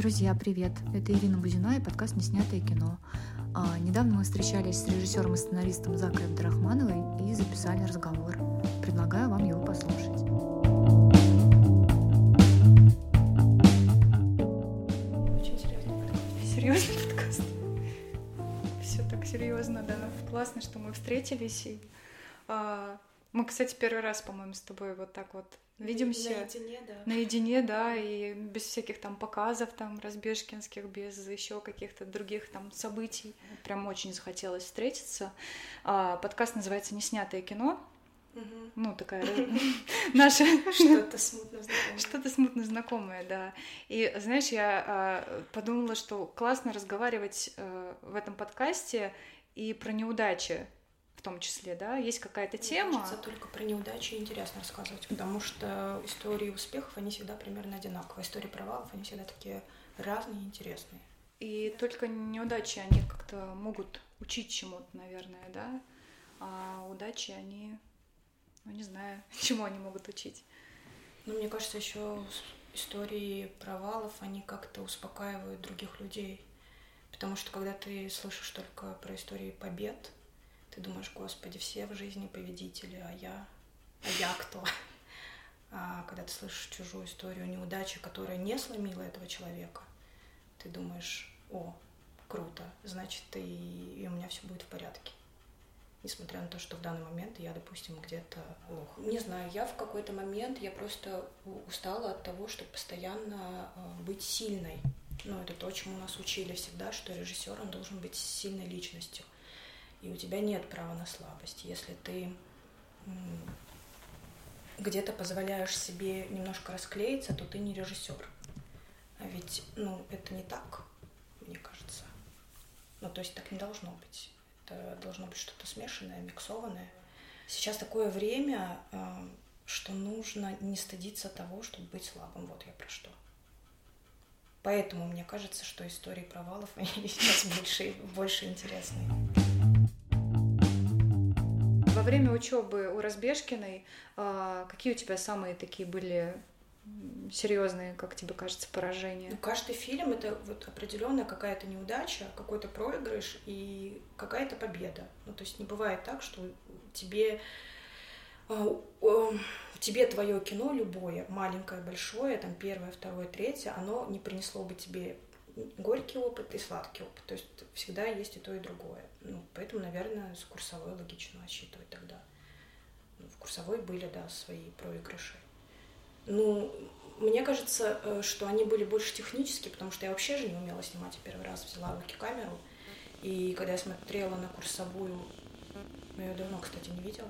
Друзья, привет! Это Ирина Бузина и подкаст «Неснятое кино». А, недавно мы встречались с режиссером и сценаристом Закой Абдрахмановой и записали разговор. Предлагаю вам его послушать. Очень серьезный подкаст. Серьезный подкаст. Все так серьезно, да. Классно, что мы встретились. И, а, мы, кстати, первый раз, по-моему, с тобой вот так вот видимся. Наедине, да. Наедине, да, и без всяких там показов, там, разбежкинских, без еще каких-то других там событий. Прям очень захотелось встретиться. А, подкаст называется «Неснятое кино». Мгм. Ну, такая наша... Что-то смутно знакомое. Что-то смутно знакомое, да. И знаешь, я а, подумала, что классно разговаривать э, в этом подкасте и про неудачи в том числе, да. Есть какая-то Мне тема. кажется, только про неудачи интересно рассказывать, потому что истории успехов, они всегда примерно одинаковые. Истории провалов, они всегда такие разные и интересные. И только неудачи, они как-то могут учить чему-то, наверное, да. А удачи, они, ну не знаю, чему они могут учить. Но мне кажется, еще истории провалов, они как-то успокаивают других людей. Потому что когда ты слышишь только про истории побед, ты думаешь, господи, все в жизни победители, а я, а я кто? А когда ты слышишь чужую историю неудачи, которая не сломила этого человека, ты думаешь, о, круто, значит, и, и у меня все будет в порядке. Несмотря на то, что в данный момент я, допустим, где-то лох. Не знаю, я в какой-то момент, я просто устала от того, чтобы постоянно э, быть сильной. Ну, это то, чему нас учили всегда, что режиссер, он должен быть сильной личностью. И у тебя нет права на слабость. Если ты где-то позволяешь себе немножко расклеиться, то ты не режиссер. А ведь, ну, это не так, мне кажется. Ну, то есть так не должно быть. Это должно быть что-то смешанное, миксованное. Сейчас такое время, э, что нужно не стыдиться того, чтобы быть слабым. Вот я про что. Поэтому мне кажется, что истории провалов, сейчас больше, больше интересные. Во время учебы у Разбежкиной а, какие у тебя самые такие были серьезные, как тебе кажется, поражения? Ну, каждый фильм это вот определенная какая-то неудача, какой-то проигрыш и какая-то победа. Ну, то есть не бывает так, что тебе а, э, тебе твое кино любое, маленькое, большое, там первое, второе, третье, оно не принесло бы тебе горький опыт и сладкий опыт. То есть всегда есть и то, и другое. Ну, поэтому, наверное, с курсовой логично отсчитывать тогда. Ну, в курсовой были, да, свои проигрыши. Ну, мне кажется, э, что они были больше технические, потому что я вообще же не умела снимать. Я первый раз взяла в руки камеру. И когда я смотрела на курсовую, ну, я давно, кстати, не видела.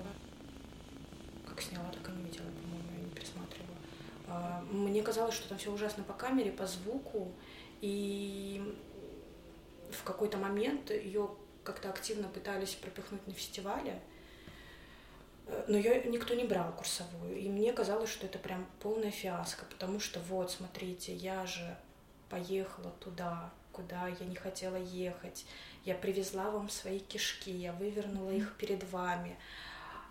Как сняла, так и не видела, по-моему, я не пересматривала. Мне казалось, что там все ужасно по камере, по звуку. И в какой-то момент ее как-то активно пытались пропихнуть на фестивале. Э, Но ее никто не брал курсовую. И мне казалось, что это прям полная фиаско, потому что вот, смотрите, я же поехала туда, куда я не хотела ехать. Я привезла вам свои кишки, я вывернула их перед вами.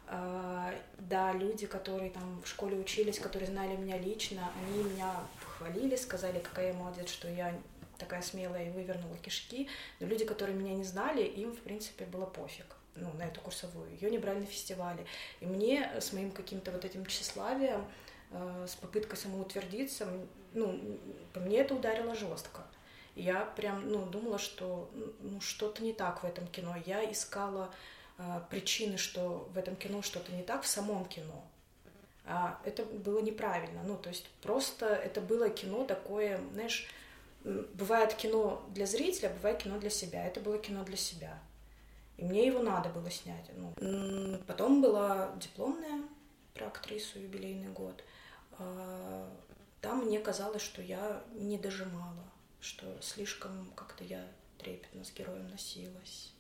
А, Да, люди, которые там в школе учились, которые знали меня лично, они меня похвалили, сказали, какая я молодец, что я такая смелая и вывернула кишки. Но люди, которые меня не знали, им, в принципе, было пофиг ну, на эту курсовую. Ее не брали на фестивале. И мне с моим каким-то вот этим тщеславием, э, с попыткой самоутвердиться, ну, мне это ударило жестко. Я прям, ну, думала, что ну, что-то не так в этом кино. Я искала э, причины, что в этом кино что-то не так в самом кино. А это было неправильно. Ну, то есть просто это было кино такое, знаешь, бывает кино для зрителя, бывает кино для себя. Это было кино для себя. И мне его надо было снять. Ну, потом была дипломная про актрису юбилейный год. А, Там мне казалось, что я не дожимала, что слишком как-то я трепетно с героем носилась.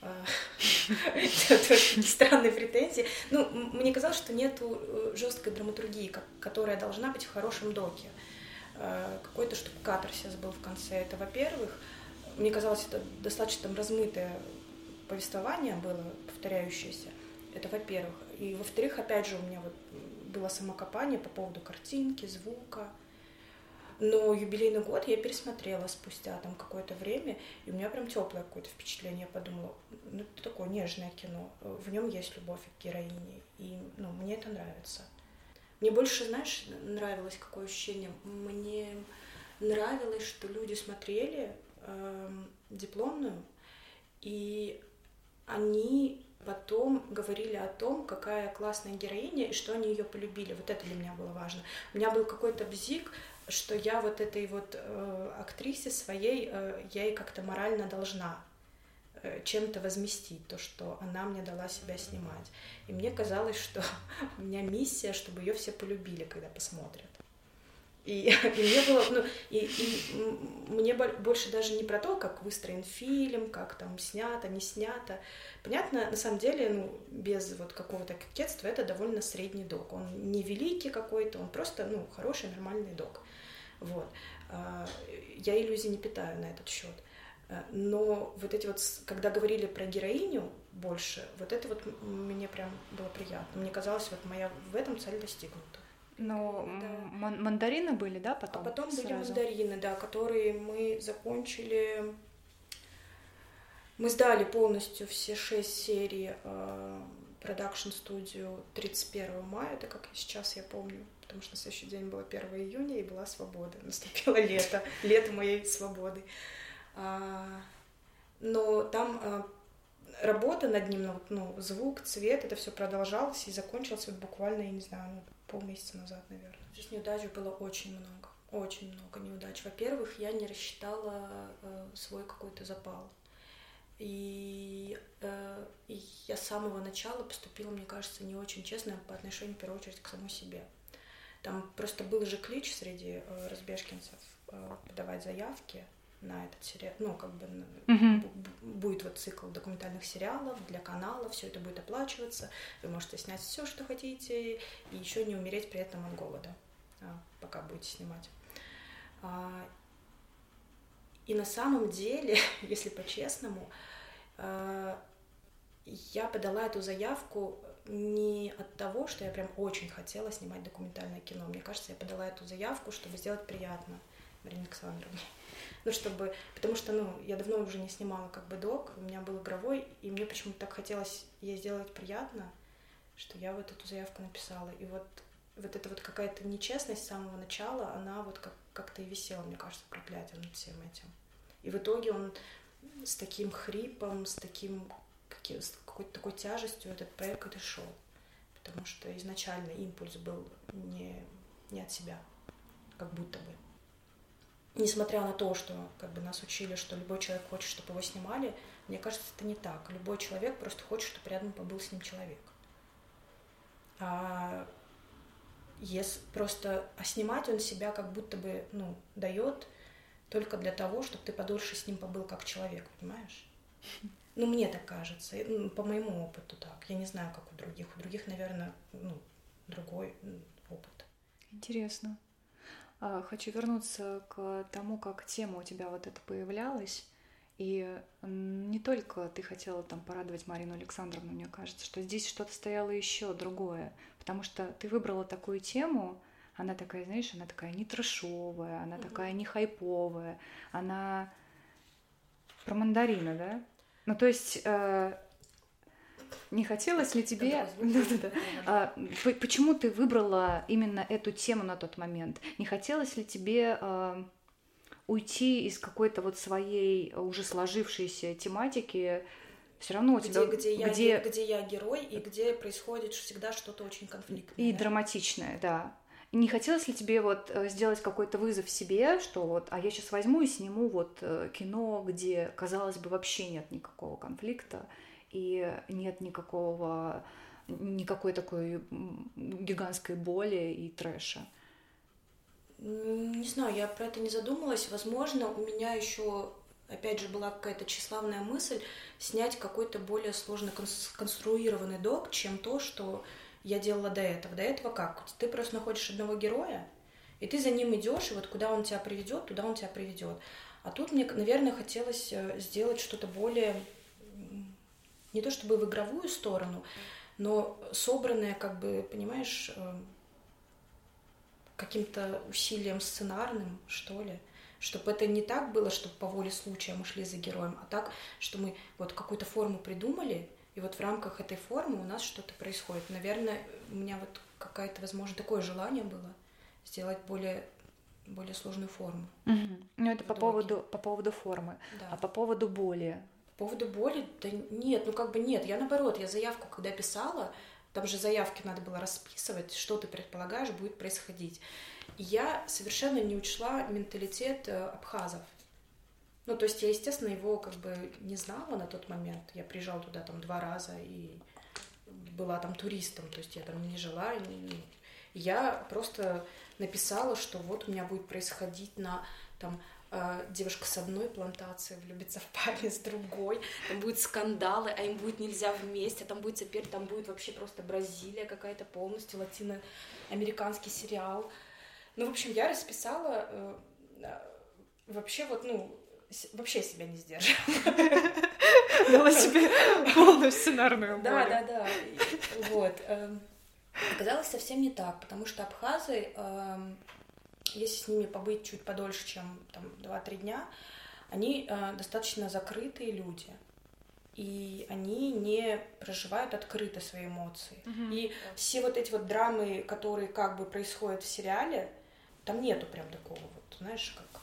Очень странные претензии. Ну, мне казалось, что нету э, жесткой драматургии, которая должна быть в хорошем доке. Э, Какой-то, чтобы катарсис был в конце. Это, во-первых. Мне казалось, это достаточно там размытое повествование было, повторяющееся. Это во-первых. И во-вторых, опять же, у меня вот было самокопание по поводу картинки, звука. Но юбилейный год я пересмотрела спустя там какое-то время, и у меня прям теплое какое-то впечатление. Я подумала, ну это такое нежное кино, в нем есть любовь к героине, и ну, мне это нравится. Мне больше, знаешь, нравилось какое ощущение. Мне нравилось, что люди смотрели э, дипломную, и они потом говорили о том, какая классная героиня и что они ее полюбили. Вот это для меня было важно. У меня был какой-то бзик, что я вот этой вот э, актрисе своей, э, я ей как-то морально должна э, чем-то возместить то, что она мне дала себя снимать. И мне казалось, что у меня миссия, чтобы ее все полюбили, когда посмотрят. И, и мне было, ну, и, и мне больше даже не про то, как выстроен фильм, как там снято, не снято. Понятно, на самом деле, ну, без вот какого-то кокетства, это довольно средний док. Он не великий какой-то, он просто, ну, хороший, нормальный док. Вот. А, я иллюзий не питаю на этот счет. А, но вот эти вот, когда говорили про героиню больше, вот это вот мне прям было приятно. Мне казалось, вот моя в этом цель достигнута. Но да. мандарины были, да, потом? А потом сразу? были мандарины, да, которые мы закончили. Мы сдали полностью все шесть серий продакшн студию 31 мая, это как сейчас я помню, потому что на следующий день было 1 июня и была свобода. Наступило лето, лето моей свободы. А, но там а, работа над ним, ну, ну, звук, цвет, это все продолжалось и закончилось буквально, я не знаю, ну, полмесяца назад, наверное. Здесь неудач было очень много, очень много неудач. Во-первых, я не рассчитала э, свой какой-то запал. И, э, и я с самого начала поступила, мне кажется, не очень честно по отношению, в первую очередь, к самой себе. Там просто был же клич среди э, разбежкинцев э, подавать заявки на этот сериал, ну, как бы uh-huh. будет вот цикл документальных сериалов для канала, все это будет оплачиваться, вы можете снять все, что хотите, и еще не умереть при этом от голода, а, пока будете снимать. И на самом деле, если по-честному, а, я подала эту заявку не от того, что я прям очень хотела снимать документальное кино. Мне кажется, я подала эту заявку, чтобы сделать приятно Марине Александровне. Ну, чтобы... Потому что, ну, я давно уже не снимала как бы док, у меня был игровой, и мне почему-то так хотелось ей сделать приятно, что я вот эту заявку написала. И вот, вот эта вот какая-то нечестность с самого начала, она вот как- как-то и висела, мне кажется, проклятием над всем этим. И в итоге он с таким хрипом, с таким с какой-то такой тяжестью этот проект и шел. Потому что изначально импульс был не, не от себя, как будто бы несмотря на то, что как бы нас учили, что любой человек хочет, чтобы его снимали, мне кажется, это не так. Любой человек просто хочет, чтобы рядом побыл с ним человек. А если просто а снимать он себя как будто бы ну, дает только для того, чтобы ты подольше с ним побыл как человек, понимаешь? Ну, мне так кажется, по моему опыту так. Я не знаю, как у других. У других, наверное, ну, другой опыт. Интересно. А, хочу вернуться к тому, как тема у тебя вот эта появлялась. И не только ты хотела там порадовать Марину Александровну, мне кажется, что здесь что-то стояло еще другое. Потому что ты выбрала такую тему, она такая, знаешь, она такая не трэшовая, она такая не хайповая, она про мандарины, да? Ну, то есть э, не хотелось ли тебе... А, почему ты выбрала именно эту тему на тот момент? Не хотелось ли тебе а, уйти из какой-то вот своей уже сложившейся тематики? Все равно у тебя... Где, где, где... Я, где я герой и где происходит всегда что-то очень конфликтное. И да? драматичное, да. Не хотелось ли тебе вот э, сделать какой-то вызов себе, что вот, а я сейчас возьму и сниму вот э, кино, где, казалось бы, вообще нет никакого конфликта, и нет никакого, никакой такой гигантской боли и трэша. Не знаю, я про это не задумалась. Возможно, у меня еще, опять же, была какая-то тщеславная мысль снять какой-то более сложно конструированный док, чем то, что я делала до этого. До этого как? Ты просто находишь одного героя, и ты за ним идешь, и вот куда он тебя приведет, туда он тебя приведет. А тут мне, наверное, хотелось э, сделать что-то более не то чтобы в игровую сторону, но собранная, как бы, понимаешь, э, каким-то усилием сценарным, что ли. Чтобы это не так было, чтобы по воле случая мы шли за героем, а так, что мы вот какую-то форму придумали, и вот в рамках этой формы у нас что-то происходит. Наверное, у меня вот какое-то, возможно, такое желание было сделать более более сложную форму. Угу. Ну это по поводу по поводу формы, да. а по поводу боли. По поводу боли, да нет, ну как бы нет. Я наоборот, я заявку когда писала, там же заявки надо было расписывать, что ты предполагаешь будет происходить. И я совершенно не учла менталитет э, абхазов. Ну, то есть я, естественно, его как бы не знала на тот момент. Я приезжала туда там два раза и была там туристом, то есть я там не жила. Не... Я просто написала, что вот у меня будет происходить на там девушка с одной плантации влюбится в парня с другой, там будут скандалы, а им будет нельзя вместе, там будет теперь, там будет вообще просто Бразилия какая-то полностью, латиноамериканский сериал. Ну, в общем, я расписала э, э вообще вот, ну, вообще себя не сдерживала. Дала себе полную сценарную Да, да, да. Вот. Эм, оказалось совсем не так, потому что абхазы, эм, если с ними побыть чуть подольше, чем там 2-3 дня, они э, достаточно закрытые люди. И они не проживают открыто свои эмоции. Угу. И все вот эти вот драмы, которые как бы происходят в сериале, там нету прям такого вот, знаешь, как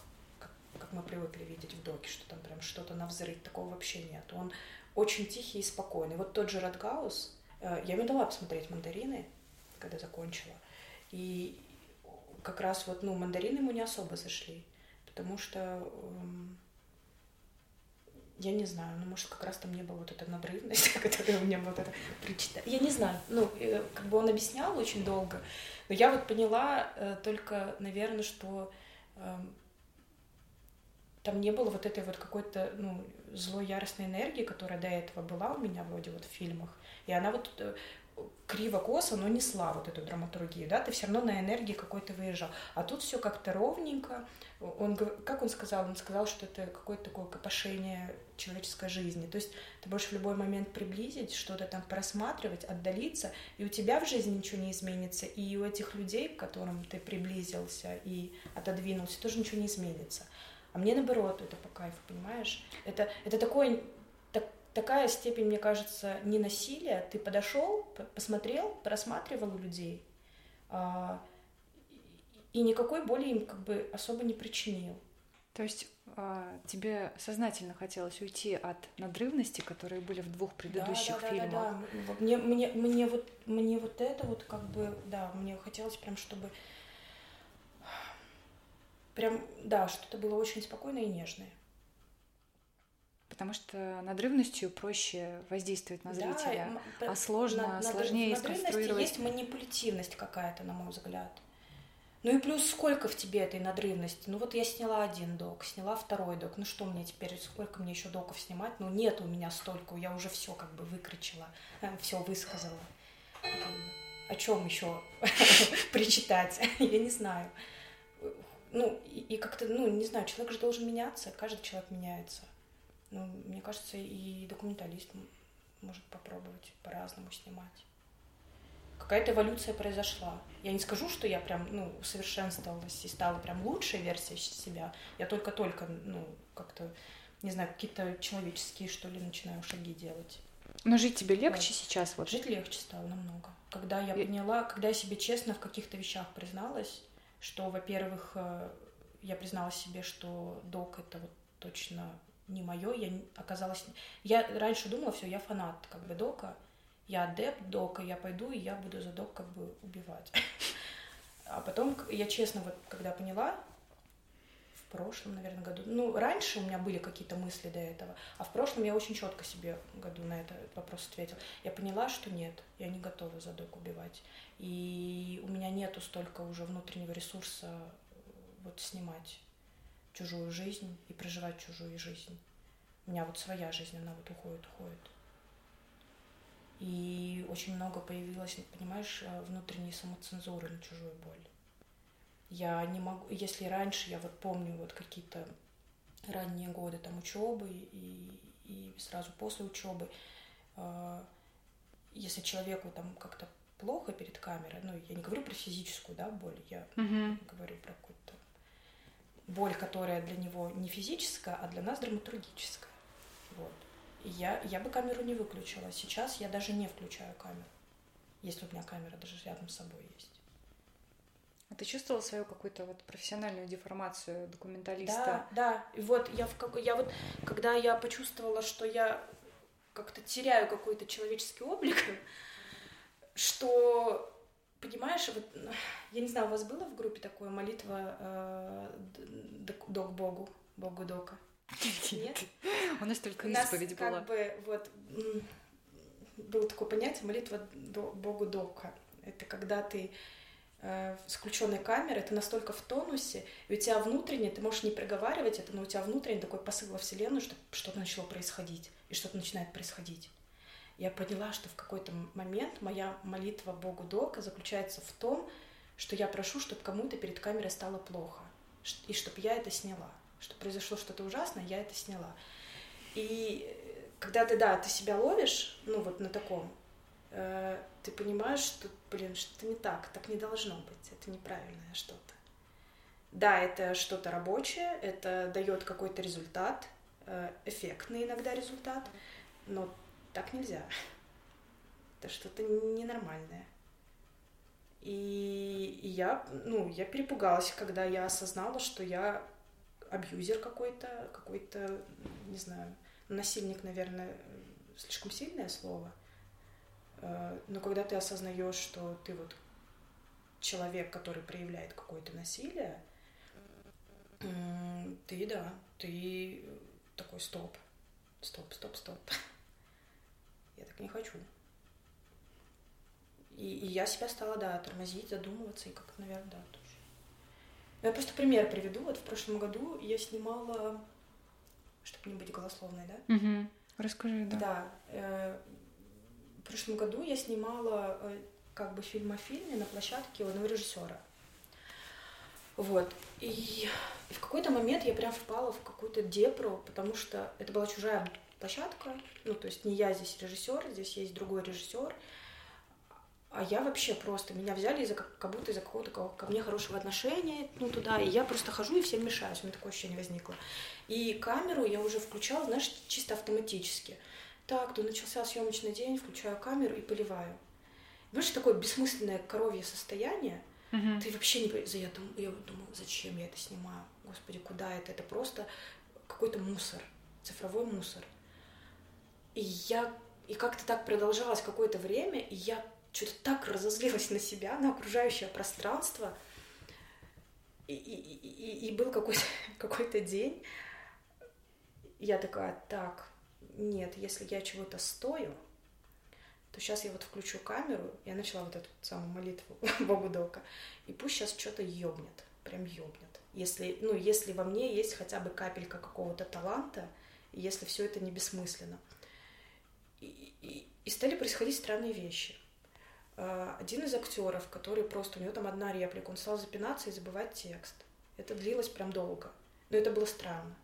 как мы привыкли видеть в доке, что там прям что-то на взрыв, такого вообще нет. Он очень тихий и спокойный. Вот тот же Радгаус, э, я ему дала посмотреть «Мандарины», когда закончила, и как раз вот, ну, «Мандарины» ему не особо зашли, потому что эм, я не знаю, ну, может, как раз там не было вот этой надрывности, которая у меня вот это причитает. Я не знаю, ну, э, как бы он объяснял очень долго, но я вот поняла э, только, наверное, что эм, там не было вот этой вот какой-то, ну, злой яростной энергии, которая до этого была у меня вроде вот в фильмах. И она вот э, криво-косо, но несла вот эту драматургию, да, ты все равно на энергии какой-то выезжал. А тут все как-то ровненько. Он, как он сказал? Он сказал, что это какое-то такое копошение человеческой жизни. То есть ты можешь в любой момент приблизить, что-то там просматривать, отдалиться, и у тебя в жизни ничего не изменится, и у этих людей, к которым ты приблизился и отодвинулся, тоже ничего не изменится. А мне наоборот, это по кайфу, понимаешь? Это, это такой, так, такая степень, мне кажется, не насилия. Ты подошел, посмотрел, просматривал людей, а, и никакой боли им как бы особо не причинил. То есть а, тебе сознательно хотелось уйти от надрывности, которые были в двух предыдущих да, да, фильмах. Да, да, да. Мне, мне, мне, вот, мне вот это вот как бы, да, мне хотелось прям, чтобы прям, да, что-то было очень спокойное и нежное. Потому что надрывностью проще воздействовать на зрителя, да, а сложно, на, сложнее на сконструировать. есть манипулятивность какая-то, на мой взгляд. Ну и плюс сколько в тебе этой надрывности? Ну вот я сняла один док, сняла второй док. Ну что мне теперь, сколько мне еще доков снимать? Ну нет у меня столько, я уже все как бы выкричила, э, все высказала. О чем еще причитать? Я не знаю ну, и, и как-то, ну, не знаю, человек же должен меняться, каждый человек меняется. Ну, мне кажется, и документалист может попробовать по-разному снимать. Какая-то эволюция произошла. Я не скажу, что я прям, ну, усовершенствовалась и стала прям лучшей версией себя. Я только-только, ну, как-то, не знаю, какие-то человеческие, что ли, начинаю шаги делать. Но жить тебе легче вот. сейчас? Вот. Жить легче стало намного. Когда я поняла, когда я себе честно в каких-то вещах призналась, что, во-первых, э, я признала себе, что док это вот точно не мое. Я оказалась... Я раньше думала, все, я фанат как бы дока, я адепт дока, я пойду, и я буду за док как бы убивать. А потом, я честно, вот когда поняла, в прошлом, наверное, году, ну, раньше у меня были какие-то мысли до этого, а в прошлом я очень четко себе году на этот вопрос ответила. Я поняла, что нет, я не готова за док убивать. И у меня нету столько уже внутреннего ресурса вот снимать чужую жизнь и проживать чужую жизнь. У меня вот своя жизнь, она вот уходит, уходит. И очень много появилось, понимаешь, внутренней самоцензуры на чужую боль. Я не могу, если раньше я вот помню вот какие-то ранние годы там учебы и, и сразу после учебы, э, если человеку там как-то плохо перед камерой, ну, я не говорю про физическую, да, боль, я Мгм. говорю про какую-то боль, которая для него не физическая, а для нас драматургическая. Вот. И я, я бы камеру не выключила. Сейчас я даже не включаю камеру, если у меня камера даже рядом с собой есть. А ты чувствовала свою какую-то вот профессиональную деформацию документалиста? Да, да. И вот я, в как... я вот, когда я почувствовала, что я как-то теряю какой-то человеческий облик, что, понимаешь, вот, я не знаю, у вас было в группе такое молитва э, док Богу, Богу Дока? Нет? У нас только исповедь как была. бы вот было такое понятие молитва Богу Дока. Это когда ты э, с включенной камерой, ты настолько в тонусе, и у тебя внутренне, ты можешь не проговаривать это, но у тебя внутренне такой посыл во Вселенную, что что-то начало происходить, и что-то начинает происходить. Я поняла, что в какой-то момент моя молитва Богу Дока заключается в том, что я прошу, чтобы кому-то перед камерой стало плохо, и чтобы я это сняла, что произошло что-то ужасное, я это сняла. И э, когда ты, да, ты себя ловишь, ну вот на таком, э, ты понимаешь, что, блин, что-то не так, так не должно быть, это неправильное что-то. Да, это что-то рабочее, это дает какой-то результат, э, эффектный иногда результат, но так нельзя. Это что-то ненормальное. И, я, ну, я перепугалась, когда я осознала, что я абьюзер какой-то, какой-то, не знаю, насильник, наверное, слишком сильное слово. Э, Но когда ты осознаешь, что ты вот человек, который проявляет какое-то насилие, ты, да, ты такой стоп, стоп, стоп, стоп. Я так не хочу. И, и я себя стала, да, тормозить, задумываться, и как-то, наверное, да, тоже. Ну, Я просто пример приведу. Вот в прошлом году я снимала, чтобы не быть голословной, да? Мгм. Расскажи, да. Да. э, в прошлом году я снимала э, как бы фильм о фильме на площадке у одного режиссера. Вот. И, и в какой-то момент я прям впала в какую-то депру, потому что это была чужая площадка. Ну, то есть не я здесь режиссер, здесь есть другой режиссер. А я вообще просто, меня взяли из-за как, будто из-за какого-то ко, мне хорошего отношения, ну, туда, и я просто хожу и всем мешаюсь, у меня такое ощущение возникло. И камеру я уже включала, знаешь, чисто автоматически. Так, то начался съемочный день, включаю камеру и поливаю. Знаешь, такое бессмысленное коровье состояние, Мгм. ты вообще не понимаешь, я думаю, я думаю, зачем я это снимаю? Господи, куда это? Это просто какой-то мусор, цифровой мусор. И я, и как-то так продолжалось какое-то время, и я что-то так разозлилась на себя, на окружающее пространство. И, и, и, и- был какой-то какой день, я такая, так, нет, если я чего-то стою, то сейчас я вот включу камеру, я начала вот эту самую молитву Богу Дока, и пусть сейчас что-то ёбнет, прям ёбнет. Если, ну, если во мне есть хотя бы капелька какого-то таланта, если все это не бессмысленно. И, и- стали происходить странные вещи. А, Один из актеров, который просто, у него там одна реплика, он стал запинаться и забывать текст. Это длилось прям долго. Но это было странно.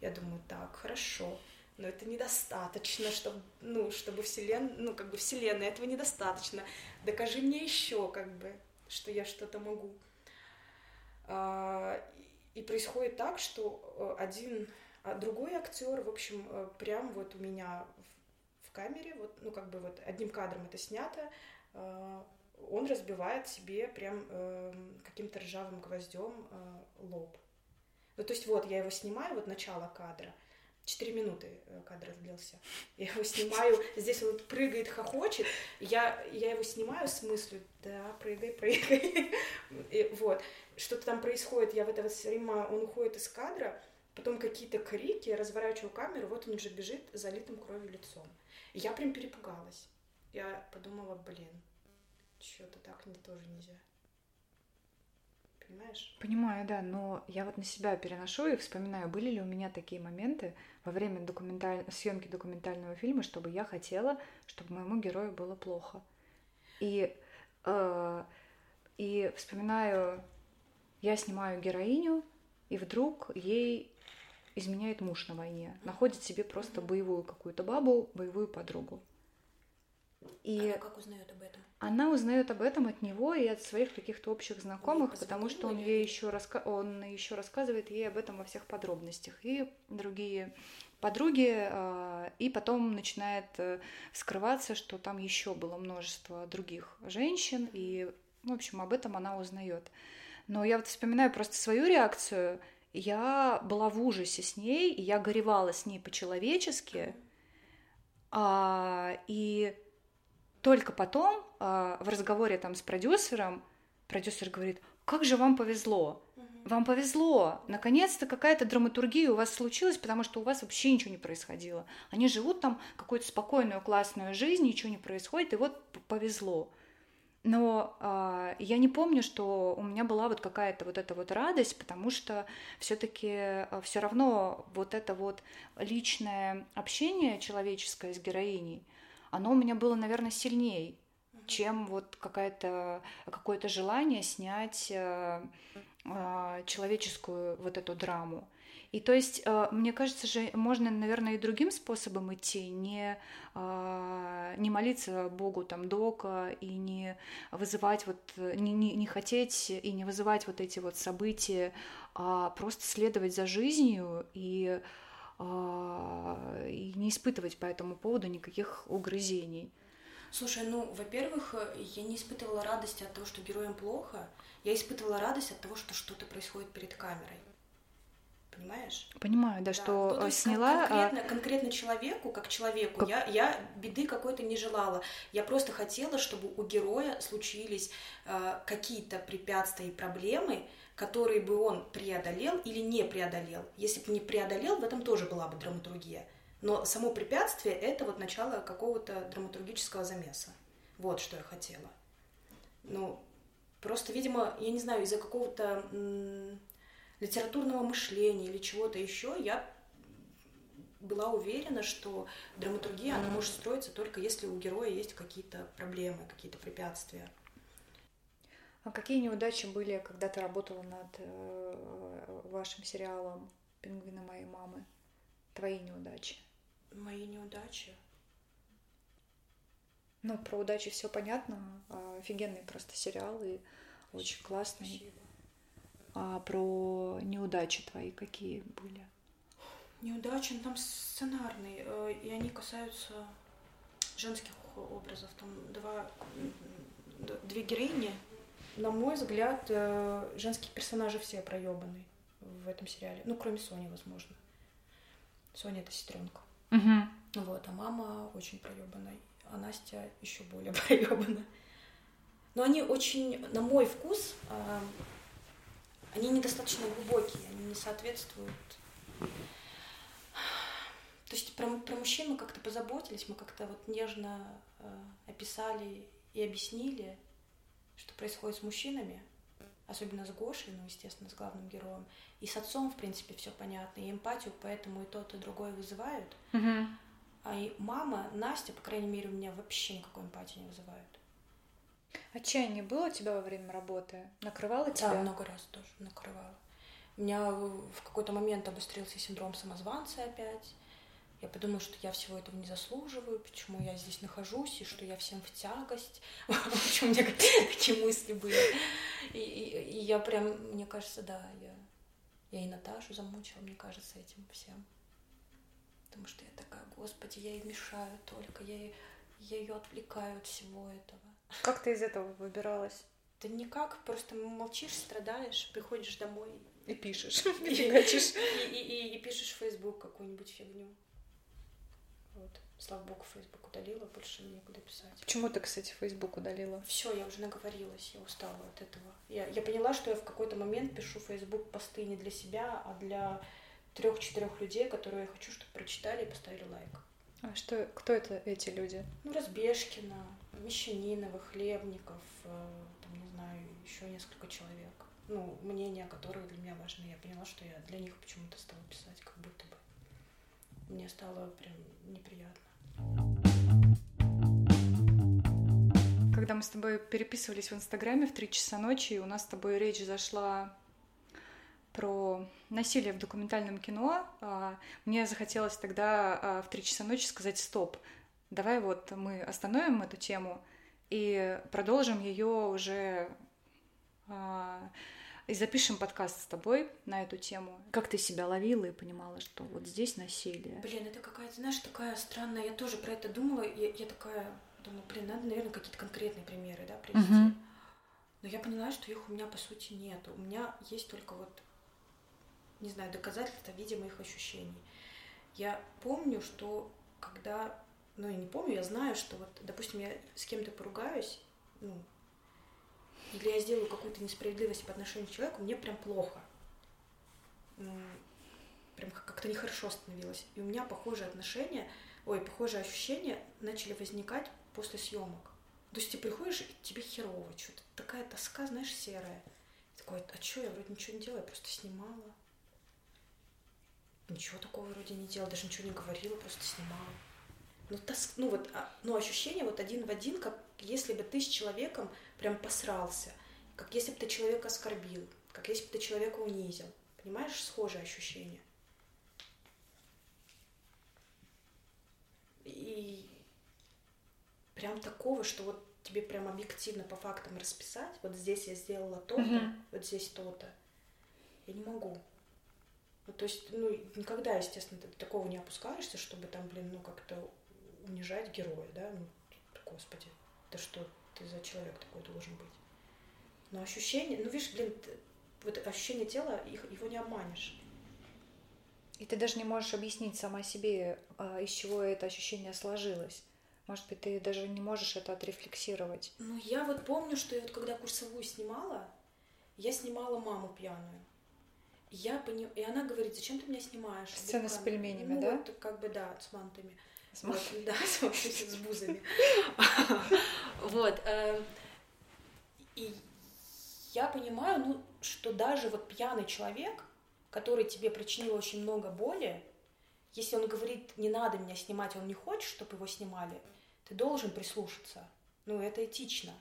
Я думаю, так, хорошо, но это недостаточно, чтобы, ну, чтобы вселен... ну, как бы вселенная, этого недостаточно. Докажи мне еще, как бы, что я что-то могу. А, И происходит так, что э, один, а другой актер, в общем, э, прям вот у меня камере, вот, ну, как бы вот одним кадром это снято, э, он разбивает себе прям эм, каким-то ржавым гвоздем э, лоб. Ну, то есть вот я его снимаю, вот начало кадра, Четыре минуты э, кадр длился. Я его снимаю, здесь он прыгает, хохочет. Я, я его снимаю с мыслью, да, прыгай, прыгай. И вот, что-то там происходит, я в это время, он уходит из кадра, потом какие-то крики, я разворачиваю камеру, вот он уже бежит залитым кровью лицом. И я прям перепугалась. Я подумала, блин, что-то так мне тоже нельзя. Понимаешь? Понимаю, да, но я вот на себя переношу и вспоминаю, были ли у меня такие моменты во время документаль... съемки документального фильма, чтобы я хотела, чтобы моему герою было плохо. И, э, и вспоминаю, я снимаю героиню, и вдруг ей изменяет муж на войне, находит себе просто боевую какую-то бабу, боевую подругу. И она как узнает об этом? Она узнает об этом от него и от своих каких-то общих знакомых, потому что он ей еще раска... он еще рассказывает ей об этом во всех подробностях. И другие подруги, а, и потом начинает э, скрываться, что там еще было множество других женщин, и, в общем, об этом она узнает. Но я вот вспоминаю просто свою реакцию. Я была в ужасе с ней, и я горевала с ней по-человечески. А, и только потом а, в разговоре там с продюсером продюсер говорит, как же вам повезло, вам повезло, наконец-то какая-то драматургия у вас случилась, потому что у вас вообще ничего не происходило. Они живут там какую-то спокойную, классную жизнь, ничего не происходит, и вот повезло. Но э, я не помню, что у меня была вот какая-то вот эта вот радость, потому что все-таки э, все равно вот это вот личное общение человеческое с героиней, оно у меня было, наверное, сильнее, чем вот какая-то какое-то желание снять э, э, человеческую вот эту драму. И то есть, э, мне кажется же, можно, наверное, и другим способом идти, не, э, не молиться Богу там дока и не вызывать вот, не, не, не хотеть и не вызывать вот эти вот события, а просто следовать за жизнью и, э, и не испытывать по этому поводу никаких угрызений. Слушай, ну, во-первых, я не испытывала радости от того, что героям плохо. Я испытывала радость от того, что что-то происходит перед камерой понимаешь? Понимаю, да, да. что ну, сняла... Конкретно, а... конкретно человеку, как человеку, как... Я, я беды какой-то не желала. Я просто хотела, чтобы у героя случились э, какие-то препятствия и проблемы, которые бы он преодолел или не преодолел. Если бы не преодолел, в этом тоже была бы драматургия. Но само препятствие — это вот начало какого-то драматургического замеса. Вот что я хотела. Ну, просто, видимо, я не знаю, из-за какого-то литературного мышления или чего-то еще, я была уверена, что драматургия, она может строиться только если у героя есть какие-то проблемы, какие-то препятствия. А какие неудачи были, когда ты работала над э, вашим сериалом «Пингвины моей мамы»? Твои неудачи? Мои неудачи? Ну, про удачи все понятно. Офигенный просто сериал и очень классный. Спасибо а про неудачи твои какие были? Неудачи, ну, там сценарные, э, и они касаются женских образов. Там два, две героини. На мой взгляд, э, женские персонажи все проебаны в этом сериале. Ну, кроме Сони, возможно. Соня это сестренка. Угу. Вот, а мама очень проебанная, а Настя еще более проебана. Но они очень, на мой вкус, а, они недостаточно глубокие, они не соответствуют. То есть про, про мужчин мы как-то позаботились, мы как-то вот нежно э, описали и объяснили, что происходит с мужчинами, особенно с Гошей, ну, естественно, с главным героем. И с отцом, в принципе, все понятно. И эмпатию поэтому и тот, и другой вызывают. Угу. А и мама, Настя, по крайней мере, у меня вообще никакой эмпатии не вызывают. Отчаяние было у тебя во время работы? Накрывало тебя? Да, много раз тоже накрывало. У меня в какой-то момент обострился синдром самозванца опять. Я подумала, что я всего этого не заслуживаю, почему я здесь нахожусь, и что я всем в тягость. Почему у меня такие мысли были. И, я прям, мне кажется, да, я, я и Наташу замучила, мне кажется, этим всем. Потому что я такая, господи, я ей мешаю только, я, я ее отвлекаю от всего этого. Как ты из этого выбиралась? Да никак, просто молчишь, страдаешь, приходишь домой. И пишешь, и и, и, и пишешь в Facebook какую-нибудь фигню. Вот. Слава богу, Facebook удалила, больше некуда писать. Почему ты, кстати, Facebook удалила? Все, я уже наговорилась, я устала от этого. Я, я поняла, что я в какой-то момент пишу Facebook посты не для себя, а для трех-четырех людей, которые я хочу, чтобы прочитали и поставили лайк. А что, кто это эти люди? Ну, Разбежкина, Мещанинова, Хлебников, э, там, не знаю, еще несколько человек. Ну, мнения которых для меня важны. Я поняла, что я для них почему-то стала писать, как будто бы. Мне стало прям неприятно. Когда мы с тобой переписывались в Инстаграме в три часа ночи, у нас с тобой речь зашла про насилие в документальном кино, а, мне захотелось тогда а, в три часа ночи сказать «стоп». Давай вот мы остановим эту тему и продолжим ее уже а, и запишем подкаст с тобой на эту тему. Как ты себя ловила и понимала, что вот здесь насилие? Блин, это какая-то, знаешь, такая странная. Я тоже про это думала. Я, я такая думаю, блин, надо, наверное, какие-то конкретные примеры, да, привести. Угу. Но я поняла, что их у меня по сути нет. У меня есть только вот, не знаю, доказательства в виде моих ощущений. Я помню, что когда, ну я не помню, я знаю, что вот, допустим, я с кем-то поругаюсь, ну, или я сделаю какую-то несправедливость по отношению к человеку, мне прям плохо. Прям как-то нехорошо становилось. И у меня похожие отношения, ой, похожие ощущения начали возникать после съемок. То есть ты приходишь, и тебе херово, что-то такая тоска, знаешь, серая. И такой, а что, я вроде ничего не делала, я просто снимала. Ничего такого вроде не делала, даже ничего не говорила, просто снимала. Ну, тоск, ну вот, а, ну, ощущение вот один в один, как если бы ты с человеком прям посрался, как если бы ты человека оскорбил, как если бы ты человека унизил. Понимаешь, схожее ощущение. И прям такого, что вот тебе прям объективно по фактам расписать, вот здесь я сделала то-то, uh-huh. вот здесь то-то, я не могу. Ну, то есть, ну, никогда, естественно, ты такого не опускаешься, чтобы там, блин, ну, как-то унижать героя, да, ну, господи, да что ты за человек такой должен быть. Но ощущение, ну, видишь, блин, вот ощущение тела, их, его не обманешь. И ты даже не можешь объяснить сама себе, а, из чего это ощущение сложилось. Может быть, ты даже не можешь это отрефлексировать. Ну, я вот помню, что я вот когда курсовую снимала, я снимала маму пьяную. Я пони... И она говорит, зачем ты меня снимаешь? Сцена с пельменями, ну, да? Вот, как бы, да, с мантами. С мантами. Да, с бузами. Вот. Эм, и я понимаю, ну, что даже вот пьяный человек, который тебе причинил очень много боли, если он говорит, не надо меня снимать, он не хочет, чтобы его снимали, ты должен прислушаться. Ну, это этично.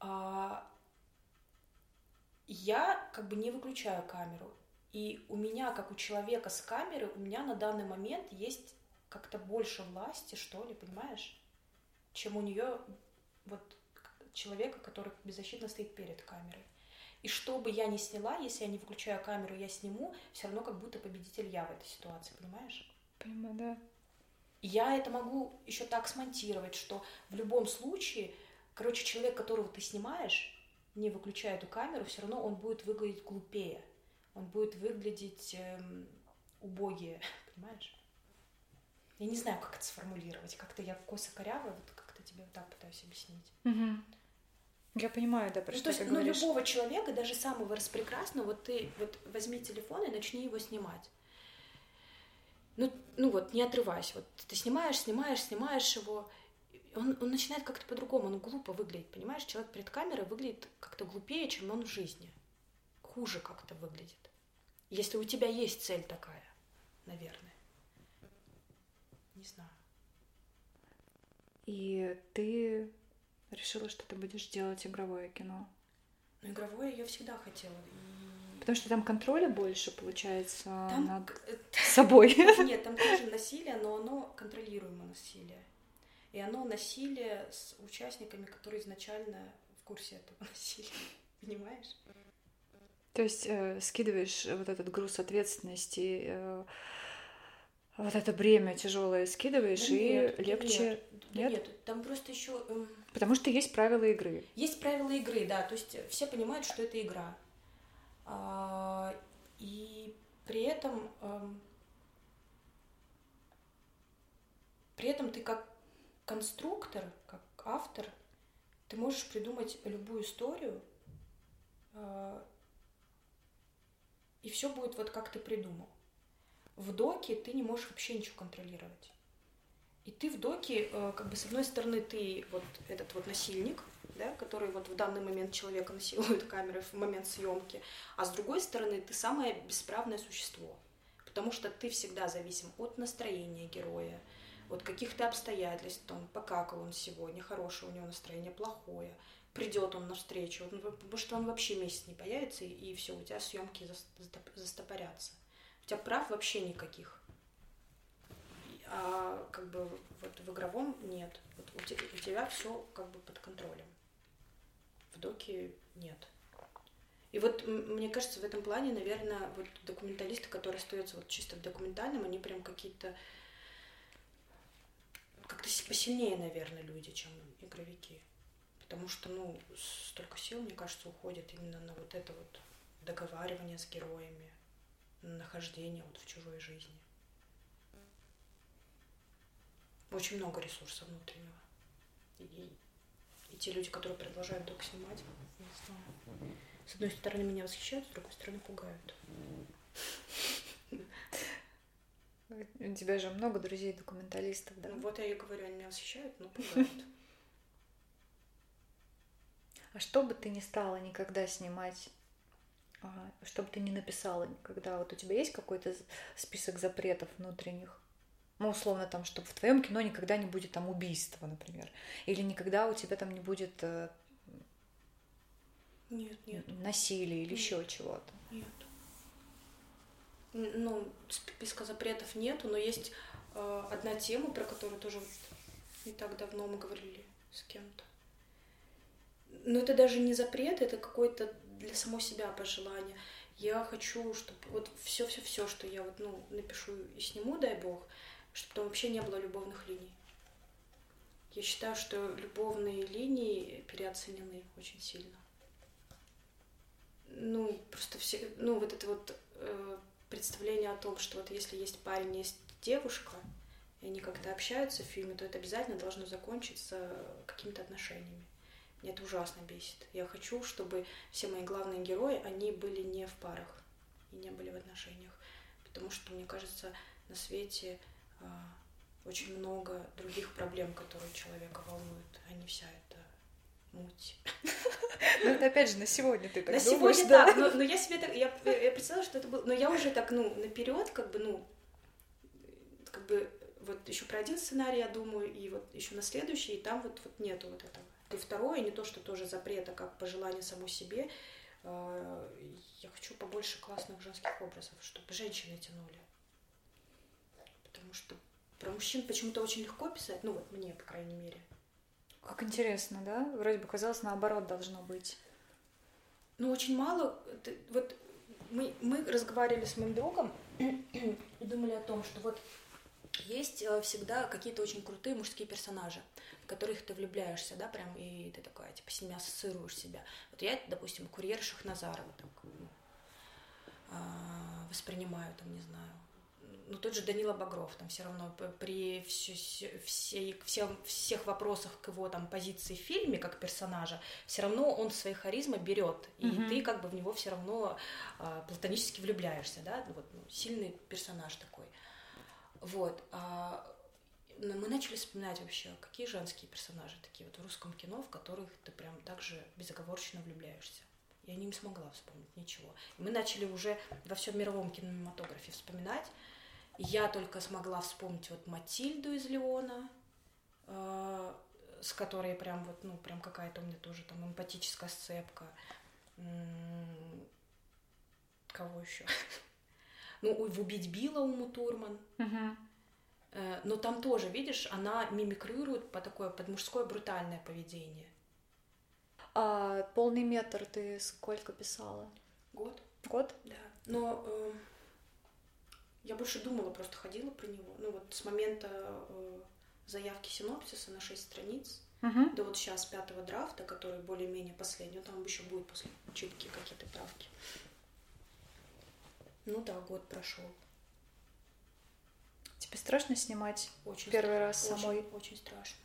А, я как бы не выключаю камеру. И у меня, как у человека с камеры, у меня на данный момент есть как-то больше власти, что ли, понимаешь, чем у нее вот человека, который беззащитно стоит перед камерой. И что бы я ни сняла, если я не выключаю камеру, я сниму, все равно как будто победитель я в этой ситуации, понимаешь? Понимаю, да. Я это могу еще так смонтировать, что в любом случае, короче, человек, которого ты снимаешь, не выключая эту камеру, все равно он будет выглядеть глупее. Он будет выглядеть эм, убогие, понимаешь? Я не знаю, как это сформулировать. Как-то я косо коряво, вот как-то тебе вот так пытаюсь объяснить. Угу. Я понимаю, да, про ну, что то есть, ты ну, говоришь. любого человека, даже самого распрекрасного, вот ты вот возьми телефон и начни его снимать ну, ну вот, не отрывайся. Вот ты снимаешь, снимаешь, снимаешь его, он, он начинает как-то по-другому, он глупо выглядит, понимаешь? Человек перед камерой выглядит как-то глупее, чем он в жизни. Хуже как-то выглядит. Если у тебя есть цель такая, наверное. Не знаю. И ты решила, что ты будешь делать игровое кино? Ну, игровое я всегда хотела. Потому что там контроля больше, получается, там... над собой. Нет, там тоже насилие, но оно контролируемое насилие. И оно насилие с участниками, которые изначально в курсе этого насилия. Понимаешь? То есть э, скидываешь вот этот груз ответственности, э, вот это бремя тяжелое скидываешь, да и нет, легче. Нет, нет? нет, там просто еще. Эм... Потому что есть правила игры. Есть правила игры, да. То есть все понимают, что это игра. А, и при этом, при этом ты как конструктор, как автор, ты можешь придумать любую историю, а, и все будет вот как ты придумал. В доке ты не можешь вообще ничего контролировать. И ты в доке, э, как бы с одной стороны, ты вот этот вот насильник, да, который вот в данный момент человека насилует камеры в момент съемки, а с другой стороны ты самое бесправное существо, потому что ты всегда зависим от настроения героя, от каких-то обстоятельств, там, покакал он сегодня, хорошее у него настроение, плохое, придет он навстречу, потому что он вообще месяц не появится, и, и все, у тебя съемки застопорятся. У тебя прав вообще никаких. А как бы вот в игровом нет. Вот у, те- у тебя все как бы под контролем. В доке нет. И вот мне кажется, в этом плане, наверное, вот документалисты, которые остаются вот чисто в документальном, они прям какие-то как-то посильнее, наверное, люди, чем игровики. Потому что, ну, столько сил, мне кажется, уходит именно на вот это вот договаривание с героями, на нахождение вот в чужой жизни. Очень много ресурса внутреннего. И, и- те люди, которые продолжают док снимать, не знаю. С одной стороны меня восхищают, с другой стороны пугают. У тебя же много друзей-документалистов, да? Ну вот я и говорю, они меня восхищают, но пугают. А что бы ты не стала никогда снимать, а, что бы ты не написала никогда, вот у тебя есть какой-то список запретов внутренних? Ну, условно, там, чтобы в твоем кино никогда не будет там убийства, например. Или никогда у тебя там не будет э, Нет, нет, насилия или Нет. еще чего-то. нет. Ну, списка запретов нету, но есть э, одна тема, про которую тоже не так давно мы говорили с кем-то. Но это даже не запрет, это какое-то для самой себя пожелание. Я хочу, чтобы вот все, все, все, что я вот ну напишу и сниму, дай бог, чтобы там вообще не было любовных линий. Я считаю, что любовные линии переоценены очень сильно. Ну, просто все, ну, вот это вот э, представление о том, что вот если есть парень, есть девушка, и они как-то общаются в фильме, то это обязательно должно закончиться какими-то отношениями. Это ужасно бесит. Я хочу, чтобы все мои главные герои, они были не в парах и не были в отношениях. Потому что, мне кажется, на свете а, очень много других проблем, которые человека волнуют, а не вся эта муть. Ну, это опять же на сегодня ты так на думаешь, сегодня да? так, но, но я себе так, я, я представила, что это было, но я уже так, ну, наперед, как бы, ну, как бы, вот еще про один сценарий я думаю, и вот еще на следующий, и там вот, вот нету вот этого. И второе, не то, что тоже запрет, а как пожелание самой себе, э, я хочу побольше классных женских образов, чтобы женщины тянули. Потому что про мужчин почему-то очень легко писать, ну вот мне, по крайней мере. Как интересно, да? Вроде бы казалось, наоборот должно быть. Ну, очень мало. Вот мы, мы разговаривали с моим другом и думали о том, что вот есть э, всегда какие-то очень крутые мужские персонажи, в которых ты влюбляешься, да, прям, и ты такая, типа, с ними ассоциируешь себя. Вот я, допустим, курьер Шахназарова так ну, воспринимаю, там, не знаю, ну, тот же Данила Багров, там все равно при всё- всей, всем, всех вопросах к его там позиции в фильме как персонажа, все равно он своей харизмой берет, и Мгм. ты как бы в него все равно а, платонически влюбляешься, да, вот ну, сильный персонаж такой. Вот. а, мы начали вспоминать вообще, какие женские персонажи такие вот в русском кино, в которых ты прям так же безоговорочно влюбляешься. Я не смогла вспомнить ничего. Мы начали уже во всем мировом кинематографе вспоминать. Я только смогла вспомнить вот Матильду из Леона, э, с которой прям вот, ну, прям какая-то у меня тоже там эмпатическая сцепка. Кого еще? Ну, у- в «Убить Билла» Уму Турман. Мгм. Э, Но там тоже, видишь, она мимикрирует по такое, под мужское брутальное поведение. А полный метр ты сколько писала? Год. Год? Да. Но э, я больше думала, просто ходила про него. Ну вот с момента э, заявки синопсиса на 6 страниц Угу. до вот сейчас пятого драфта, который более-менее последний, ну, там еще будет после читки какие-то правки. Ну да, год прошел. Тебе страшно снимать Очень первый раз Очень, самой? Очень страшно.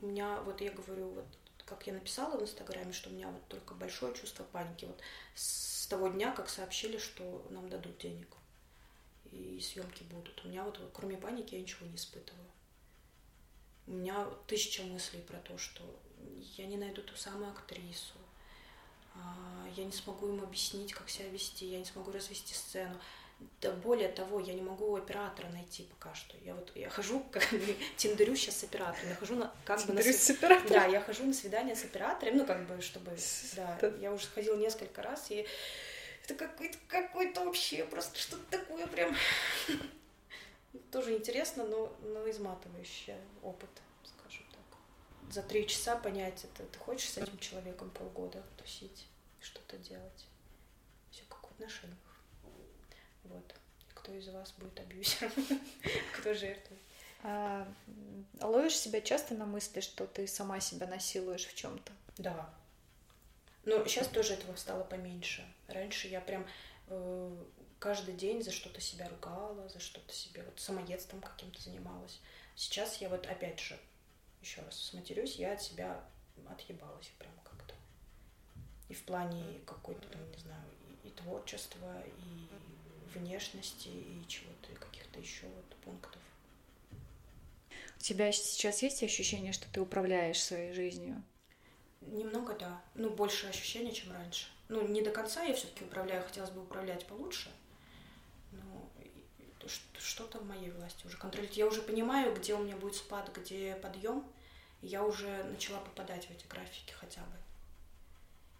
У меня, вот я говорю, вот как я написала в Инстаграме, что у меня вот только большое чувство паники. Вот с того дня, как сообщили, что нам дадут денег и съемки будут. У меня вот, вот кроме паники я ничего не испытываю. У меня тысяча мыслей про то, что я не найду ту самую актрису, а, я не смогу им объяснить, как себя вести, я не смогу развести сцену. Да более того, я не могу оператора найти пока что. Я вот я хожу, как бы тиндерю сейчас с оператором, я хожу на, как бы на с оператором? Да, я хожу на свидание с оператором, ну как бы, чтобы, да, Да. я уже ходила несколько раз, и это какой-то какой-то вообще просто что-то такое прям тоже интересно, но, но изматывающий опыт, скажем так. За три часа понять это, ты хочешь с этим человеком полгода тусить, что-то делать. Все как в отношениях. Вот. Кто из вас будет абьюзером, кто жертвой. А, ловишь себя часто на мысли, что ты сама себя насилуешь в чем-то? Да. Но сейчас тоже этого стало поменьше. Раньше я прям э, каждый день за что-то себя ругала, за что-то себе вот самоедством каким-то занималась. Сейчас я вот опять же, еще раз сматерюсь, я от себя отъебалась прям как-то. И в плане какой-то там, не знаю, и, и творчества, и внешности, и чего-то, и каких-то еще вот пунктов. У тебя сейчас есть ощущение, что ты управляешь своей жизнью? Немного, да. Ну, больше ощущения, чем раньше. Ну, не до конца я все-таки управляю, хотелось бы управлять получше что-то в моей власти уже контролировать. Я уже понимаю, где у меня будет спад, где подъем. Я уже начала попадать в эти графики хотя бы.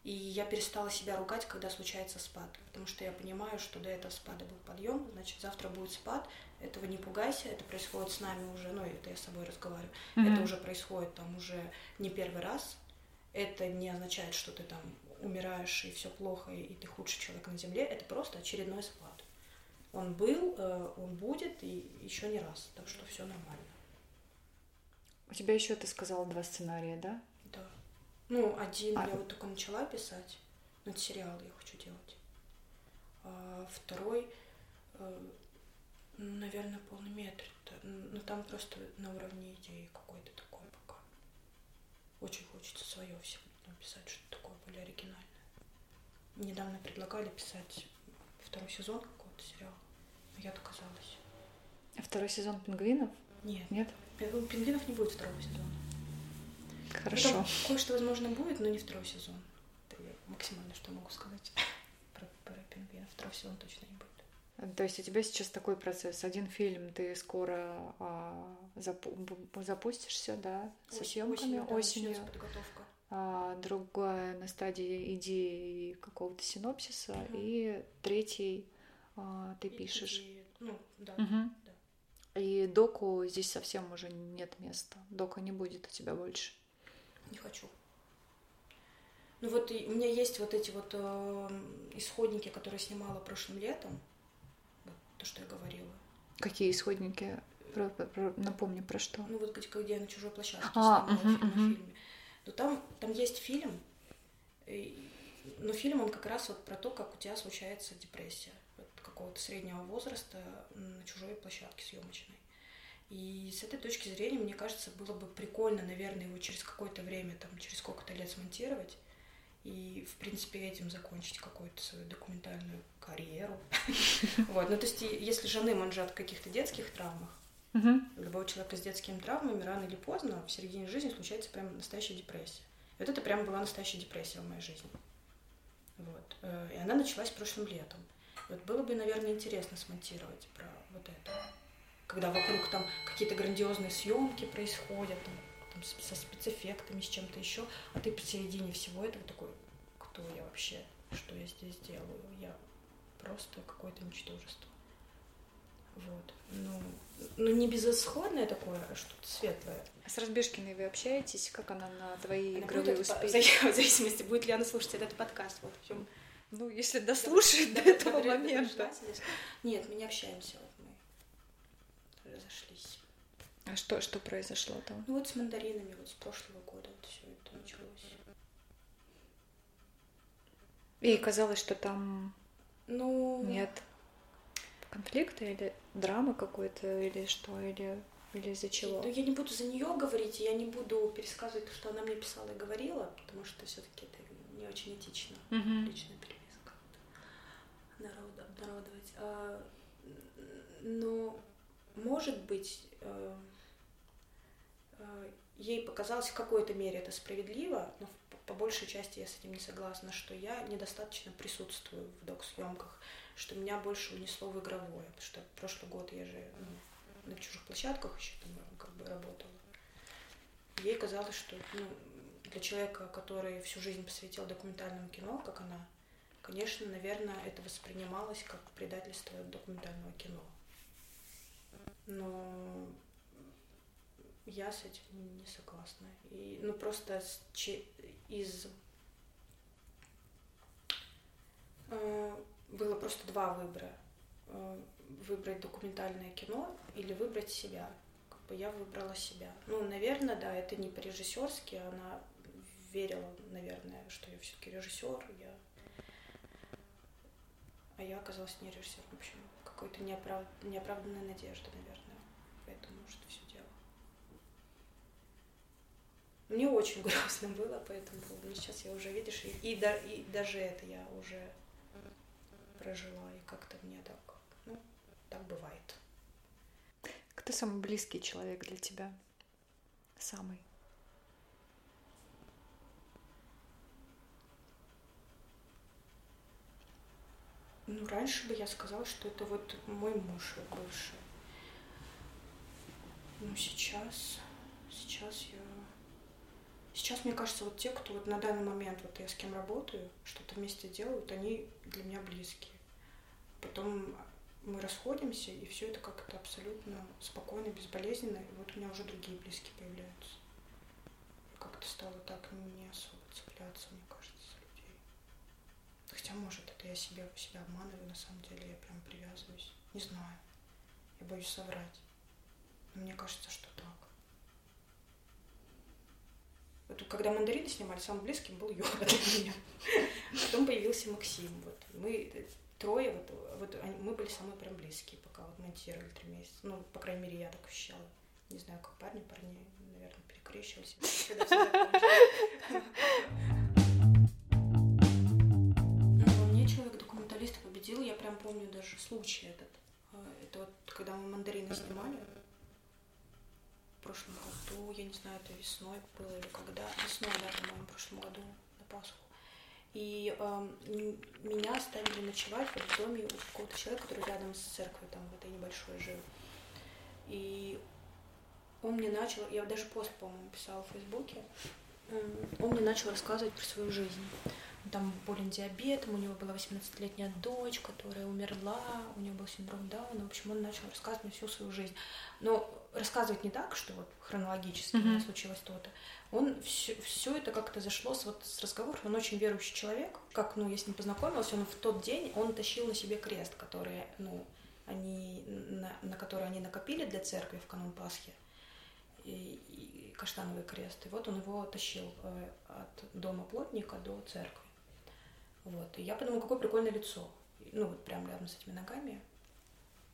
И я перестала себя ругать, когда случается спад, потому что я понимаю, что до этого спада был подъем, значит, завтра будет спад, этого не пугайся, это происходит с нами уже, ну, это я с собой разговариваю, mm-hmm. это уже происходит там уже не первый раз, это не означает, что ты там умираешь и все плохо, и ты худший человек на земле, это просто очередной спад. Он был, э, он будет и еще не раз, так что все нормально. У тебя еще, ты сказала, два сценария, да? Ну, один а... я вот только начала писать, но это сериал я хочу делать. А второй, э, наверное, полный метр. Но там просто на уровне идеи какой-то такой пока. Очень хочется свое все написать, что-то такое более оригинальное. Недавно предлагали писать второй сезон какого-то сериала. Я отказалась. А второй сезон пингвинов? Нет. Нет? Пингвинов не будет второго сезона. Хорошо. Ну, кое-что, возможно, будет, но не второй сезон. Это я максимально что могу сказать про, про пингвинов. Второй сезон точно не будет. То есть у тебя сейчас такой процесс. Один фильм ты скоро а, запу- запустишься, да, со Ось, съемками осенью. Да, осенью. подготовка. А, другая на стадии идеи какого-то синопсиса, угу. и третий а, ты и, пишешь. И, ну, да, угу. да. И доку здесь совсем уже нет места. Дока не будет у тебя больше. Не хочу. Ну вот и у меня есть вот эти вот э, исходники, которые снимала прошлым летом. Вот то, что я говорила. Какие исходники? Про, про, напомни, про что? Ну вот где, я на чужой площадке а, снимала угу, фильм, угу. фильме. Но там, там есть фильм, и, но фильм он как раз вот про то, как у тебя случается депрессия какого-то среднего возраста на чужой площадке съемочной. И с этой точки зрения, мне кажется, было бы прикольно, наверное, его через какое-то время, там, через сколько-то лет смонтировать и, в принципе, этим закончить какую-то свою документальную карьеру. Вот. Ну, то есть, если жены манжат в каких-то детских травмах, любого человека с детскими травмами рано или поздно в середине жизни случается прям настоящая депрессия. И вот это прям была настоящая депрессия в моей жизни. Вот. Э, и она началась прошлым летом. Вот было бы, наверное, интересно смонтировать про вот это. Когда вокруг там какие-то грандиозные съемки происходят, там, там со спецэффектами, с чем-то еще, а ты посередине всего этого такой, кто я вообще, что я здесь делаю? Я просто какое-то ничтожество. Вот. Ну, ну не безысходное такое, а что-то светлое. А с Разбежкиной вы общаетесь? Как она на твои она игровые успехи? В зависимости, будет ли она слушать этот подкаст. Вот в чем ну, если дослушает до этого момента. Нет, мы не общаемся, вот разошлись. А что, что произошло там? Ну вот с мандаринами, вот с прошлого года вот все это началось. И казалось, что там ну... нет конфликта или драмы какой-то, или что, или, или из-за чего? Ну, я не буду за нее говорить, я не буду пересказывать то, что она мне писала и говорила, потому что все-таки это не очень этично, uh-huh. личная народ, обнародовать. А, но, может быть, э, э, ей показалось в какой-то мере это справедливо, но по большей части я с этим не согласна, что я недостаточно присутствую в док-съемках, что меня больше унесло в игровое, потому что прошлый год я же ну, на чужих площадках еще там как бы работала. Ей казалось, что ну, для человека, который всю жизнь посвятил документальному кино, как она, конечно, наверное, это воспринималось как предательство документального кино. Но я с этим не согласна. И, ну, просто че, из... Э, было просто два выбора. Э, выбрать документальное кино или выбрать себя. Как бы я выбрала себя. Ну, наверное, да, это не по-режиссерски, она верила, наверное, что я все-таки режиссер, я... а я оказалась не режиссер. В общем, какой-то неоправ... неоправданная надежда, наверное, поэтому что все дело. Мне очень грустно было, поэтому ну, сейчас я уже, видишь, и, и, да, и даже это я уже прожила, и как-то мне так, ну, так бывает. Кто самый близкий человек для тебя? Самый? Ну, раньше бы я сказала, что это вот мой муж бывший. Ну, сейчас, сейчас я... Сейчас, мне кажется, вот те, кто вот на данный момент, вот я с кем работаю, что-то вместе делают, они для меня близкие. Потом мы расходимся, и все это как-то абсолютно спокойно, безболезненно, и вот у меня уже другие близкие появляются. Как-то стало так не особо цепляться, мне кажется. Хотя, может, это я себя, себя обманываю, на самом деле я прям привязываюсь. Не знаю. Я боюсь соврать. Но мне кажется, что так. Вот когда мандарины снимали, самым близким был Юра для меня. Потом появился Максим. Вот. Мы трое, вот, вот они, мы были самые прям близкие, пока вот монтировали три месяца. Ну, по крайней мере, я так ощущала. Не знаю, как парни, парни, наверное, перекрещивались. победил. Я прям помню даже случай этот. А, это вот когда мы мандарины снимали в прошлом году, я не знаю, это весной было или когда. Весной, да, по-моему, в прошлом году на Пасху. И э, меня оставили ночевать в доме у какого-то человека, который рядом с церковью, там, в этой небольшой жил. И он мне начал, я даже пост, по-моему, писала в Фейсбуке, он мне начал рассказывать про свою жизнь там болен диабетом, у него была 18-летняя дочь, которая умерла, у него был синдром Дауна. В общем, он начал рассказывать мне всю свою жизнь. Но рассказывать не так, что вот хронологически mm-hmm. случилось то-то. Он все, все это как-то зашло с, вот, с разговора. Он очень верующий человек. Как, ну, я с ним познакомилась, он в тот день, он тащил на себе крест, который, ну, они, на, на который они накопили для церкви в канун Пасхи. И, и каштановый крест. И вот он его тащил э, от дома плотника до церкви. Вот. И я подумала, какое прикольное лицо. Ну, вот прям рядом с этими ногами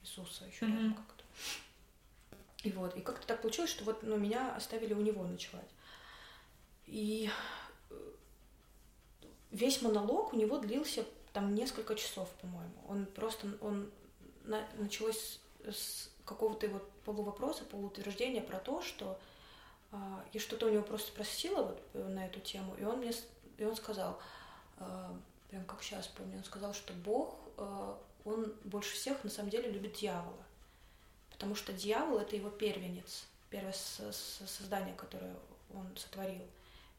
Иисуса еще mm-hmm. рядом как-то. И вот, и как-то так получилось, что вот, ну, меня оставили у него ночевать. И э, весь монолог у него длился там несколько часов, по-моему. Он просто, он на, началось с, какого-то вот полувопроса, полуутверждения про то, что а, я что-то у него просто спросила вот э, на эту тему, и он мне, и он сказал, а, прям как сейчас помню, он сказал, что Бог, э, он больше всех на самом деле любит дьявола, потому что дьявол это его первенец, первое создание, которое он сотворил.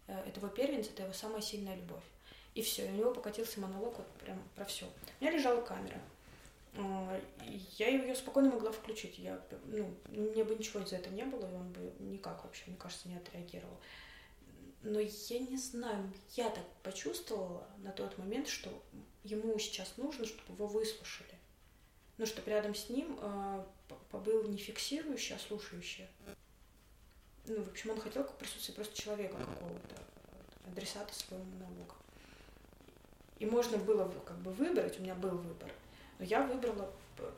Э, это его первенец, это его самая сильная любовь. И все, у него покатился монолог вот прям про все. У меня лежала камера. Э, я ее спокойно могла включить. Я, ну, мне бы ничего за это не было, и он бы никак вообще, мне кажется, не отреагировал. Но я не знаю, я так почувствовала на тот момент, что ему сейчас нужно, чтобы его выслушали. Ну, чтобы рядом с ним э, побыл не фиксирующий, а слушающий. Ну, в общем, он хотел как присутствие просто человека какого-то, адресата своего монолога. И можно было как бы выбрать, у меня был выбор, но я выбрала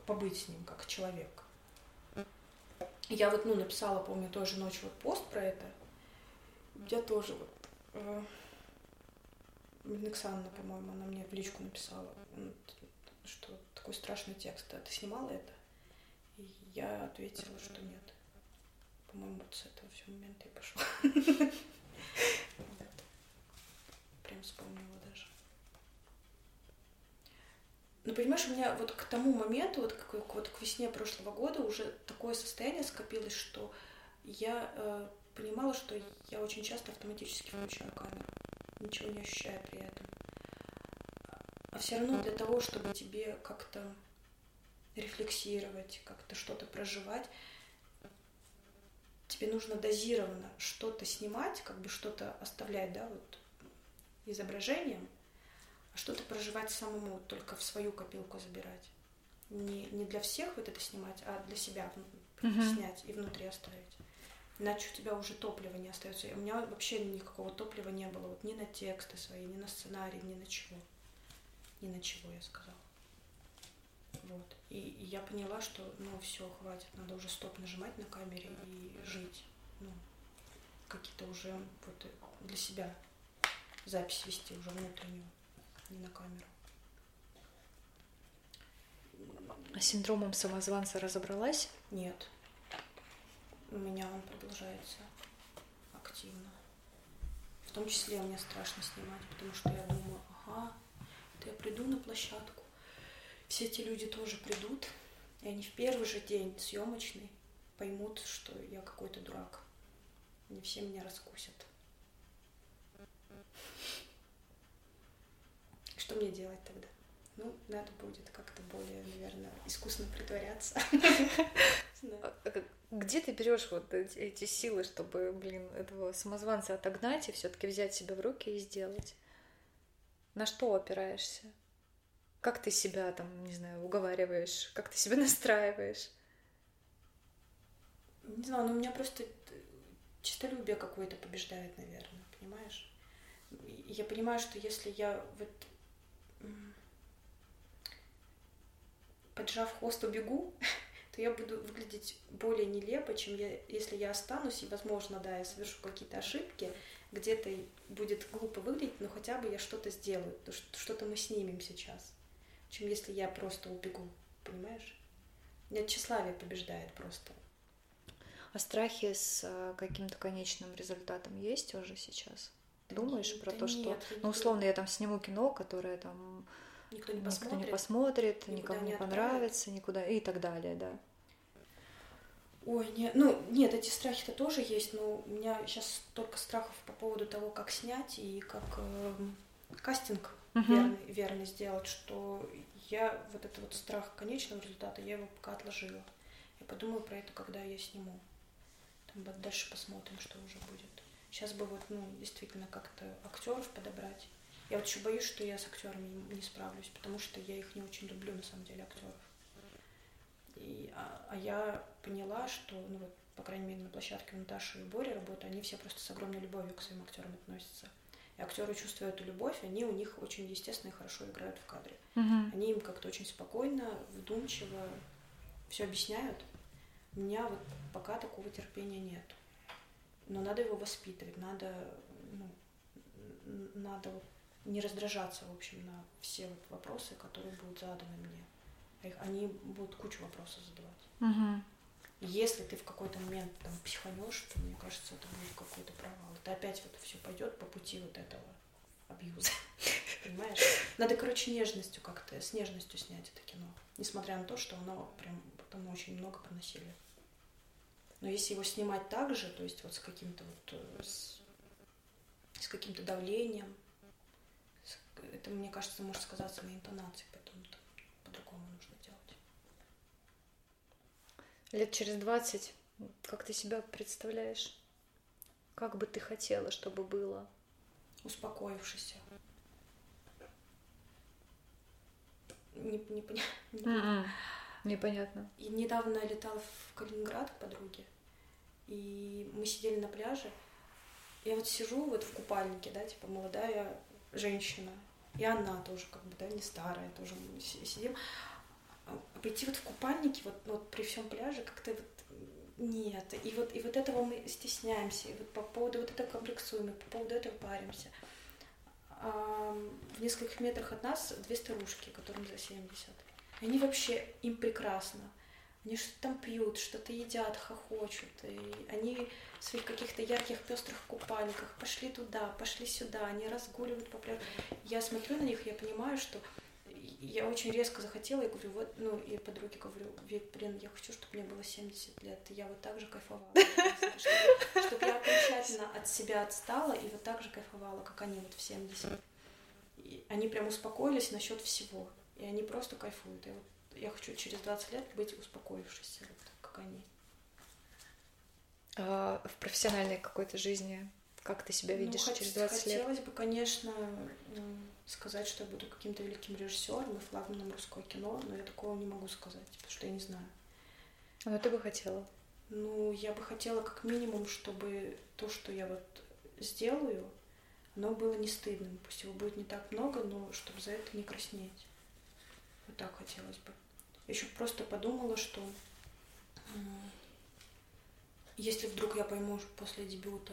побыть с ним как человек. Я вот, ну, написала, помню, тоже ночью вот пост про это, я тоже вот... Э, Александра, по-моему, она мне в личку написала, что такой страшный текст. А ты снимала это? И я ответила, что нет. По-моему, вот с этого все момента я пошла. Прям вспомнила даже. Ну, понимаешь, у меня вот к тому моменту, вот к, вот к весне прошлого года уже такое состояние скопилось, что я э, понимала, что я очень часто автоматически включаю камеру, ничего не ощущая при этом. А все равно для того, чтобы тебе как-то рефлексировать, как-то что-то проживать, тебе нужно дозированно что-то снимать, как бы что-то оставлять, да, вот изображением, а что-то проживать самому, только в свою копилку забирать. Не, не для всех вот это снимать, а для себя снять и внутри оставить. Иначе у тебя уже топлива не остается. У меня вообще никакого топлива не было. Вот ни на тексты свои, ни на сценарий, ни на чего. Ни на чего, я сказала. Вот. И, и я поняла, что ну все, хватит, надо уже стоп нажимать на камере и жить. Ну, какие-то уже вот для себя запись вести уже внутреннюю, не на камеру. А синдромом самозванца разобралась? Нет. У меня он продолжается активно. В том числе мне страшно снимать, потому что я думаю, ага, то я приду на площадку, все эти люди тоже придут, и они в первый же день съемочный поймут, что я какой-то дурак. Они все меня раскусят. Что мне делать тогда? Ну, надо будет как-то более, наверное, искусно притворяться. Где ты берешь вот эти силы, чтобы, блин, этого самозванца отогнать и все-таки взять себя в руки и сделать? На что опираешься? Как ты себя там, не знаю, уговариваешь? Как ты себя настраиваешь? Не знаю, но у меня просто чистолюбие какое-то побеждает, наверное, понимаешь? Я понимаю, что если я вот поджав хвост убегу, то я буду выглядеть более нелепо, чем я, если я останусь, и, возможно, да, я совершу какие-то ошибки, где-то будет глупо выглядеть, но хотя бы я что-то сделаю, что-то мы снимем сейчас чем если я просто убегу, понимаешь? Нет, тщеславие побеждает просто. А страхи с э, каким-то конечным результатом есть уже сейчас? Да Думаешь нет, про то, нет, что, ну, условно, я там сниму кино, которое там никто не посмотрит, никто не, посмотрит никому не, не понравится, никуда и так далее, да. Ой, нет, ну, нет, эти страхи-то тоже есть, но у меня сейчас только страхов по поводу того, как снять и как э, кастинг uh-huh. верный, верный сделать, что я вот этот вот страх конечного результата, я его пока отложила. Я подумаю про это, когда я сниму. Там дальше посмотрим, что уже будет. Сейчас бы вот, ну, действительно как-то актеров подобрать. Я вот еще боюсь, что я с актерами не справлюсь, потому что я их не очень люблю, на самом деле, актеров. И, а, а я поняла, что, ну вот, по крайней мере, на площадке у Наташи и Бори работают, они все просто с огромной любовью к своим актерам относятся. И актеры, чувствуя эту любовь, они у них очень естественно и хорошо играют в кадре. Угу. Они им как-то очень спокойно, вдумчиво все объясняют. У меня вот пока такого терпения нет. Но надо его воспитывать, надо, ну, надо вот не раздражаться, в общем, на все вот вопросы, которые будут заданы мне. Они будут кучу вопросов задавать. Угу. Если ты в какой-то момент там психанешь, то мне кажется, это будет какой-то провал. Это опять вот все пойдет по пути вот этого абьюза. Понимаешь? Надо, короче, нежностью как-то, с нежностью снять это кино. Несмотря на то, что оно прям там очень много про насилия. Но если его снимать так же, то есть вот с каким-то вот э, с, с каким-то давлением, это, мне кажется, может сказаться на интонации, поэтому по-другому нужно делать лет через двадцать, как ты себя представляешь? Как бы ты хотела, чтобы было? Успокоившийся. Не, не, поня... не, mm-hmm. Непонятно. И недавно я летала в Калининград к подруге, и мы сидели на пляже. Я вот сижу вот в купальнике, да, типа молодая женщина, и она тоже как бы, да, не старая, тоже мы сидим пойти вот в купальнике, вот, вот при всем пляже, как-то вот нет. И вот, и вот этого мы стесняемся, и вот по поводу вот этого комплексуем, и по поводу этого паримся. А в нескольких метрах от нас две старушки, которым за 70. Они вообще, им прекрасно. Они что-то там пьют, что-то едят, хохочут. И они в своих каких-то ярких пестрых купальниках пошли туда, пошли сюда, они разгуливают по пляжу. Я смотрю на них, я понимаю, что я очень резко захотела, я говорю, вот, ну, и подруге говорю, Вик, блин, я хочу, чтобы мне было 70 лет, и я вот так же кайфовала, чтобы я окончательно от себя отстала и вот так же кайфовала, как они вот в 70. И они прям успокоились насчет всего, и они просто кайфуют. И вот я хочу через 20 лет быть успокоившейся, вот как они. А в профессиональной какой-то жизни как ты себя видишь ну, через 20 хотелось лет? Хотелось бы, конечно, сказать, что я буду каким-то великим режиссером и флагманом русского кино, но я такого не могу сказать, потому что я не знаю. А ну ты бы хотела? Ну, я бы хотела как минимум, чтобы то, что я вот сделаю, оно было не стыдным. Пусть его будет не так много, но чтобы за это не краснеть. Вот так хотелось бы. Еще просто подумала, что если вдруг я пойму после дебюта,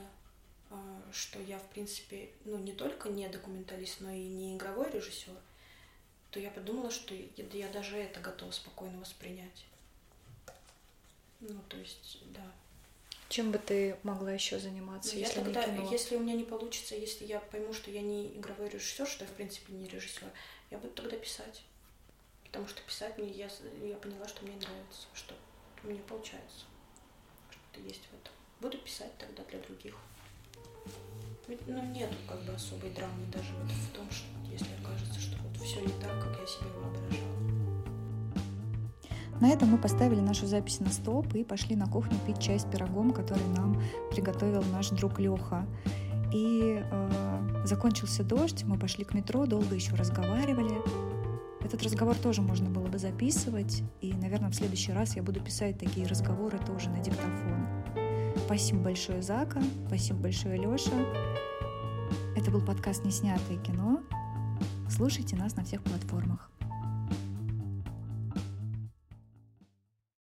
а, что я, в принципе, ну, не только не документалист, но и не игровой режиссер, то я подумала, что я даже это готова спокойно воспринять. Ну, то есть, да. Чем бы ты могла еще заниматься, ну, если я тогда, не кино? Если у меня не получится, если я пойму, что я не игровой режиссер, что я, в принципе, не режиссер, я буду тогда писать. Потому что писать мне, я, я поняла, что мне нравится, что мне получается. Что-то есть в этом. Буду писать тогда для других ну, нет как бы особой драмы даже вот в том, что если окажется, что вот все не так, как я себе воображала. На этом мы поставили нашу запись на стоп и пошли на кухню пить чай с пирогом, который нам приготовил наш друг Леха. И э, закончился дождь, мы пошли к метро, долго еще разговаривали. Этот разговор тоже можно было бы записывать, и, наверное, в следующий раз я буду писать такие разговоры тоже на диктофон. Спасибо большое, Зака. Спасибо большое, Леша. Это был подкаст «Неснятое кино». Слушайте нас на всех платформах.